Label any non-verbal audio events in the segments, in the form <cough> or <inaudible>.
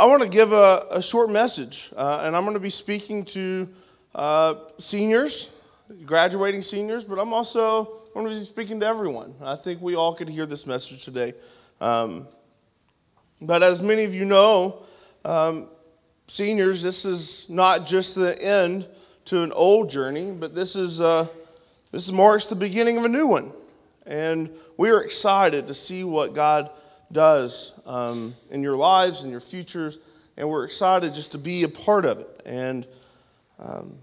I want to give a, a short message, uh, and I'm going to be speaking to uh, seniors, graduating seniors, but I'm also going to be speaking to everyone. I think we all could hear this message today. Um, but as many of you know, um, seniors, this is not just the end to an old journey, but this is uh, this marks the beginning of a new one, and we are excited to see what God does um, in your lives and your futures, and we're excited just to be a part of it. And um,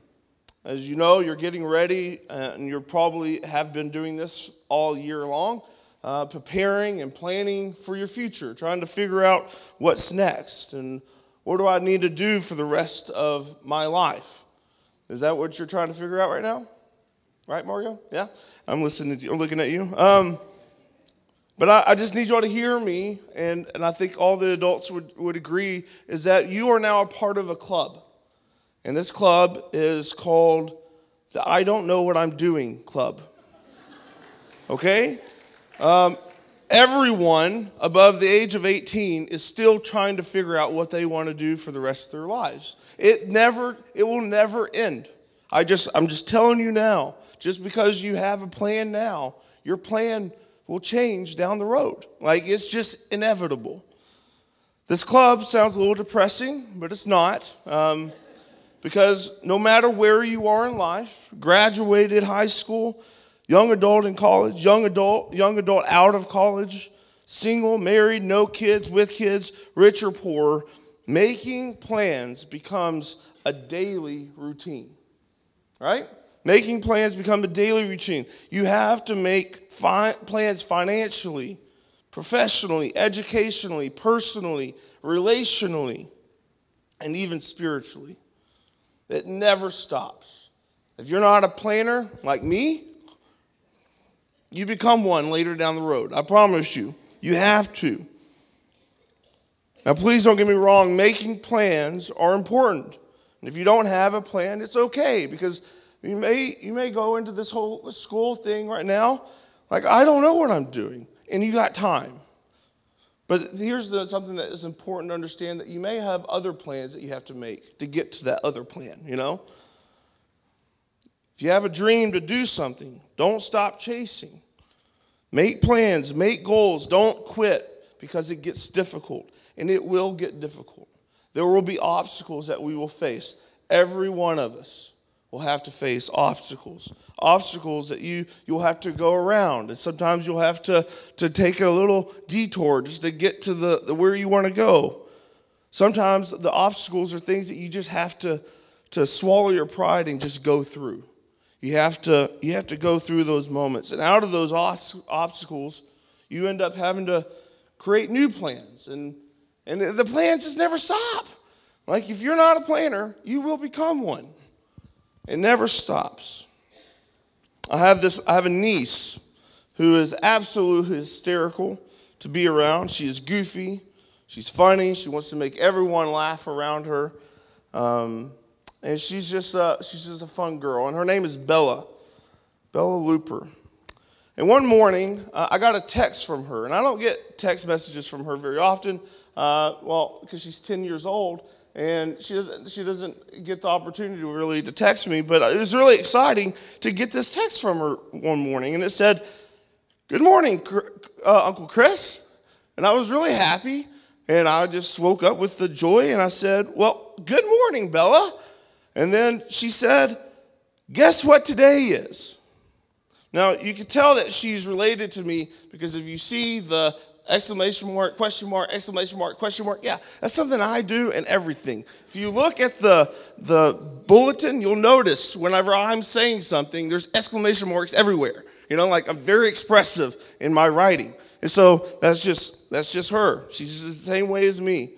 as you know, you're getting ready, and you probably have been doing this all year long, uh, preparing and planning for your future, trying to figure out what's next and what do I need to do for the rest of my life. Is that what you're trying to figure out right now? Right, Mario? Yeah? I'm listening to you, I'm looking at you. Um, but I, I, just need y'all to hear me, and, and I think all the adults would, would agree, is that you are now a part of a club. And this club is called the I Don't Know What I'm Doing Club. Okay? Um, everyone above the age of 18 is still trying to figure out what they want to do for the rest of their lives. It never, it will never end. I just, I'm just telling you now, just because you have a plan now, your plan will change down the road. Like it's just inevitable. This club sounds a little depressing, but it's not. Um, because no matter where you are in life, graduated high school, young adult in college, young adult, young adult out of college, single, married, no kids, with kids, rich or poor, making plans becomes a daily routine. Right? Making plans become a daily routine. You have to make fi- plans financially, professionally, educationally, personally, relationally, and even spiritually. It never stops. If you're not a planner like me, you become one later down the road. I promise you. You have to. Now, please don't get me wrong, making plans are important. And if you don't have a plan, it's okay because you may, you may go into this whole school thing right now, like, I don't know what I'm doing, and you got time. But here's the, something that is important to understand that you may have other plans that you have to make to get to that other plan, you know? If you have a dream to do something, don't stop chasing. Make plans, make goals, don't quit because it gets difficult, and it will get difficult. There will be obstacles that we will face, every one of us will have to face obstacles obstacles that you you'll have to go around. And sometimes you'll have to to take a little detour just to get to the, the where you want to go. Sometimes the obstacles are things that you just have to to swallow your pride and just go through. You have to you have to go through those moments. And out of those obstacles you end up having to create new plans. And and the plans just never stop. Like if you're not a planner you will become one it never stops. I have this, I have a niece who is absolutely hysterical to be around. She is goofy, she's funny, she wants to make everyone laugh around her. Um, and she's just, a, she's just a fun girl. And her name is Bella, Bella Looper. And one morning, uh, I got a text from her. And I don't get text messages from her very often, uh, well, because she's 10 years old and she doesn't, she doesn't get the opportunity really to text me but it was really exciting to get this text from her one morning and it said good morning uh, uncle chris. And i was really happy and i just woke up with the joy and i said well good morning bella. And then she said guess what today is? Now you can tell that she's related to me because if you see the exclamation mark, question mark, exclamation mark, question mark. Yeah, that's something I do and everything. If you look at the, the bulletin, you'll notice whenever I'm saying something, there's exclamation marks everywhere. You know, like I'm very expressive in my writing. And so that's just that's just her. She's just the same way as me.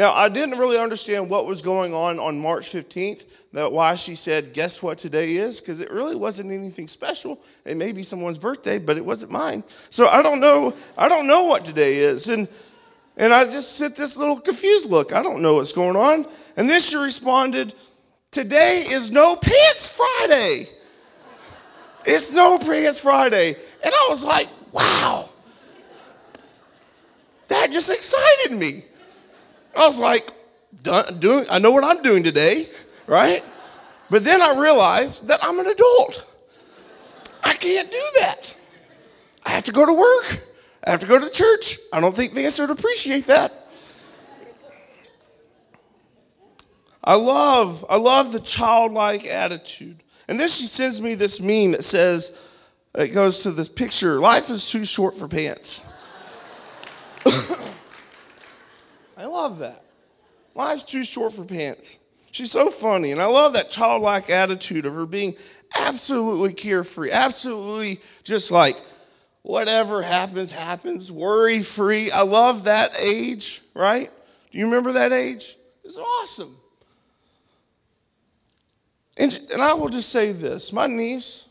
Now, I didn't really understand what was going on on March 15th, that why she said, Guess what today is? Because it really wasn't anything special. It may be someone's birthday, but it wasn't mine. So I don't know, I don't know what today is. And and I just sit this little confused look. I don't know what's going on. And then she responded, Today is no pants Friday. It's no pants Friday. And I was like, wow. That just excited me. I was like, doing, I know what I'm doing today, right? But then I realized that I'm an adult. I can't do that. I have to go to work. I have to go to church. I don't think Vance would appreciate that. I love, I love the childlike attitude. And then she sends me this meme that says, it goes to this picture life is too short for pants. <laughs> I love that. Life's too short for pants. She's so funny, and I love that childlike attitude of her being absolutely carefree, absolutely just like whatever happens, happens, worry free. I love that age, right? Do you remember that age? It's awesome. And, and I will just say this my niece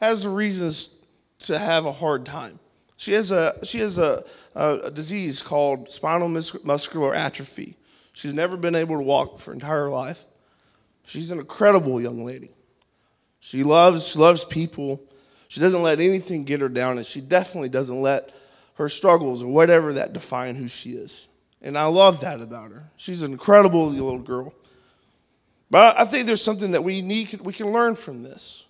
has reasons to have a hard time. She has a, she has a, a, disease called spinal muscular atrophy. She's never been able to walk for her entire life. She's an incredible young lady. She loves, she loves people. She doesn't let anything get her down, and she definitely doesn't let her struggles or whatever that define who she is. And I love that about her. She's an incredible little girl. But I think there's something that we need we can learn from this.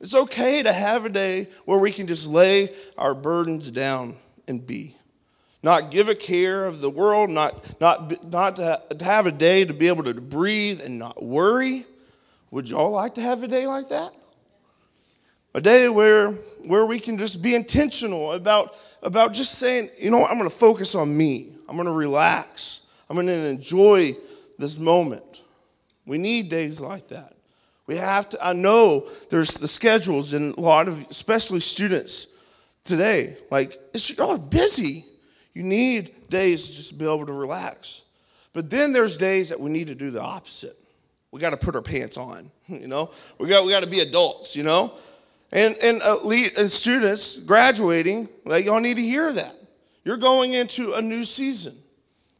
It's okay to have a day where we can just lay our burdens down and be not give a care of the world, not, not, not to, have a day to be able to breathe and not worry. Would y'all like to have a day like that? A day where, where we can just be intentional about, about just saying, you know what, I'm going to focus on me. I'm going to relax. I'm going to enjoy this moment. We need days like that. We have to, I know there's the schedules and a lot of, especially students today, like, it's, y'all are busy. You need days just to be able to relax. But then there's days that we need to do the opposite. We got to put our pants on, <laughs> you know? We got, we got to be adults, you know? And, and, uh, elite, and students graduating, like, y'all need to hear that. You're going into a new season.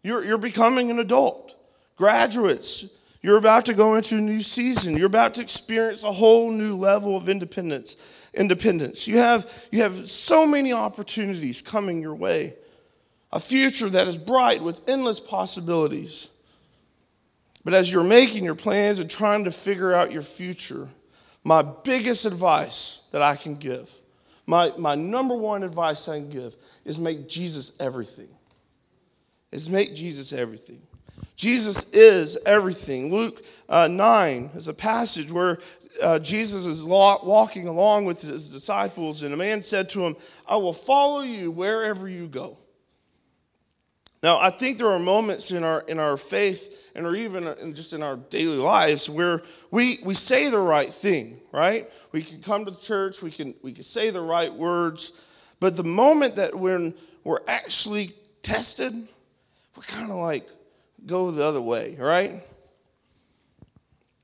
You're, you're becoming an adult. Graduates, you're about to go into a new season. You're about to experience a whole new level of independence. Independence. You have, you have so many opportunities coming your way a future that is bright with endless possibilities. But as you're making your plans and trying to figure out your future, my biggest advice that I can give, my, my number one advice I can give, is make Jesus everything. Is make Jesus everything. Jesus is everything. Luke uh, 9 is a passage where uh, Jesus is walking along with his disciples, and a man said to him, I will follow you wherever you go. Now, I think there are moments in our, in our faith and or even in just in our daily lives where we, we say the right thing, right? We can come to church, we can, we can say the right words, but the moment that when we're actually tested, we're kind of like go the other way, right?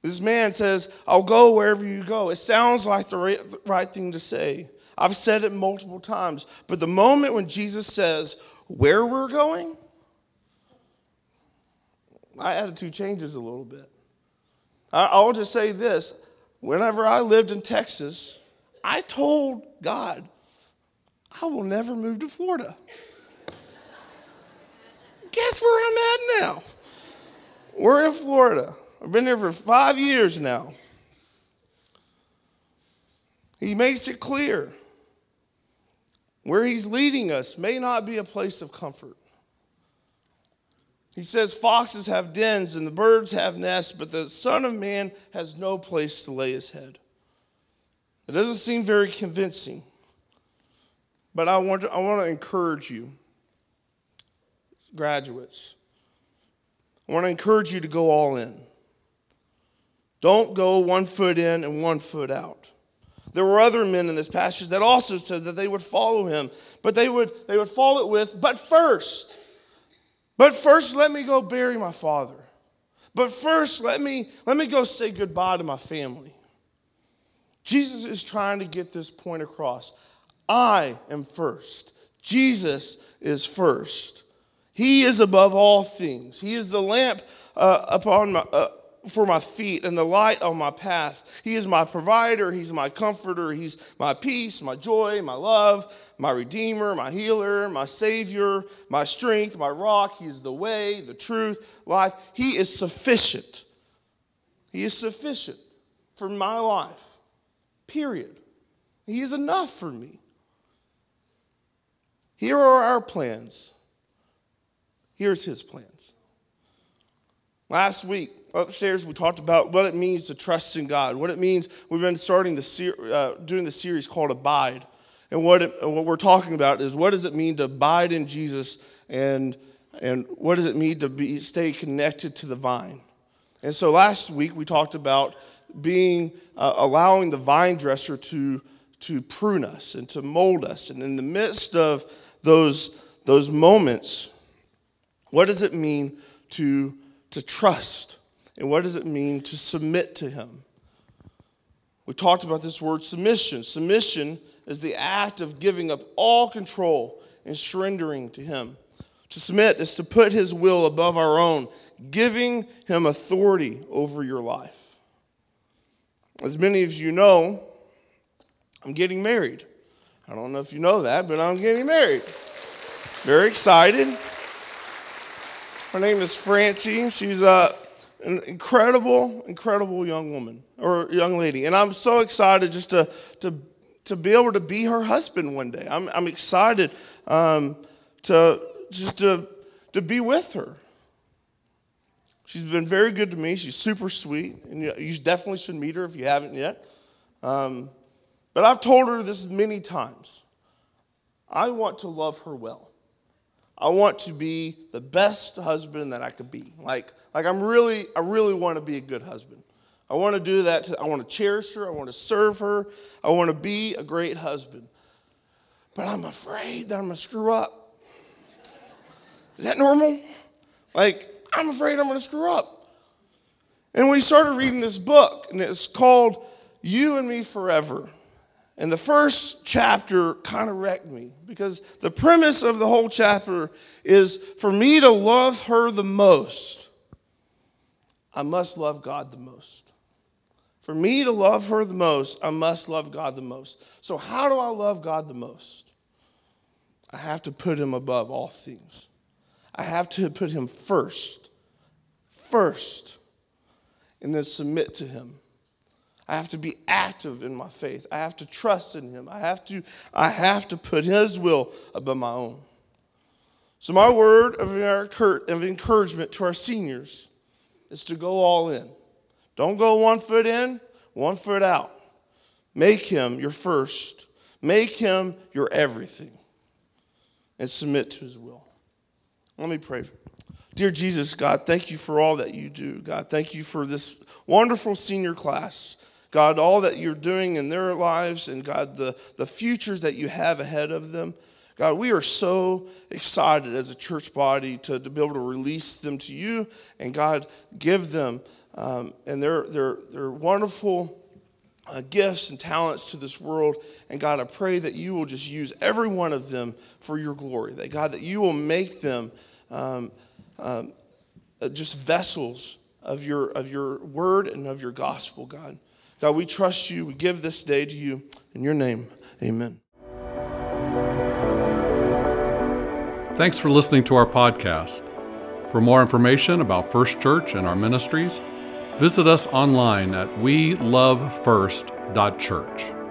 This man says, I'll go wherever you go. It sounds like the right, thing to say. I've said it multiple times, but the moment when Jesus says, where we're going, my attitude changes a little bit. I'll just say this whenever I lived in Texas, I told God, I will never move to Florida. Guess where I'm at now? We're in Florida. I've been here for five years now. He makes it clear where he's leading us may not be a place of comfort. He says, Foxes have dens and the birds have nests, but the Son of Man has no place to lay his head. It doesn't seem very convincing, but I want to, I want to encourage you, graduates. I want to encourage you to go all in. Don't go one foot in and one foot out. There were other men in this passage that also said that they would follow him, but they would, they would follow it with, but first. But first, let me go bury my father. But first, let me, let me go say goodbye to my family. Jesus is trying to get this point across. I am first. Jesus is first. He is above all things. He is the lamp uh, upon my, uh, for my feet and the light on my path. He is my provider. He's my comforter. He's my peace, my joy, my love, my redeemer, my healer, my savior, my strength, my rock. He is the way, the truth, life. He is sufficient. He is sufficient for my life, period. He is enough for me. Here are our plans. Here's his plans. Last week, upstairs, we talked about what it means to trust in God, what it means. We've been starting the ser- uh, doing the series called Abide, and what it, what we're talking about is what does it mean to abide in Jesus, and and what does it mean to be stay connected to the vine. And so last week we talked about being uh, allowing the vine dresser to to prune us and to mold us, and in the midst of those those moments, what does it mean to to trust? And what does it mean to submit to Him? We talked about this word submission. Submission is the act of giving up all control and surrendering to Him. To submit is to put His will above our own, giving Him authority over your life. As many of you know, I'm getting married. I don't know if you know that, but I'm getting married. Very excited. Her name is Francie. She's a an incredible, incredible young woman or young lady. And I'm so excited just to, to, to be able to be her husband one day. I'm, I'm excited um, to just to, to be with her. She's been very good to me. She's super sweet. And you, you definitely should meet her if you haven't yet. Um, but I've told her this many times. I want to love her well. I want to be the best husband that I could be. Like, like I'm really, I really want to be a good husband. I want to do that. To, I want to cherish her. I want to serve her. I want to be a great husband. But I'm afraid that I'm going to screw up. Is that normal? Like, I'm afraid I'm going to screw up. And we started reading this book, and it's called You and Me Forever. And the first chapter kind of wrecked me because the premise of the whole chapter is for me to love her the most, I must love God the most. For me to love her the most, I must love God the most. So, how do I love God the most? I have to put him above all things. I have to put him first, first, and then submit to him. I have to be active in my faith. I have to trust in him. I have to, I have to put his will above my own. So, my word of encouragement to our seniors is to go all in. Don't go one foot in, one foot out. Make him your first, make him your everything, and submit to his will. Let me pray. Dear Jesus, God, thank you for all that you do. God, thank you for this wonderful senior class. God, all that you're doing in their lives, and God, the, the futures that you have ahead of them. God, we are so excited as a church body to, to be able to release them to you and God, give them um, and their, their, their wonderful uh, gifts and talents to this world. And God, I pray that you will just use every one of them for your glory. That God, that you will make them um, um, uh, just vessels of your, of your word and of your gospel, God. God, we trust you. We give this day to you. In your name, amen. Thanks for listening to our podcast. For more information about First Church and our ministries, visit us online at welovefirst.church.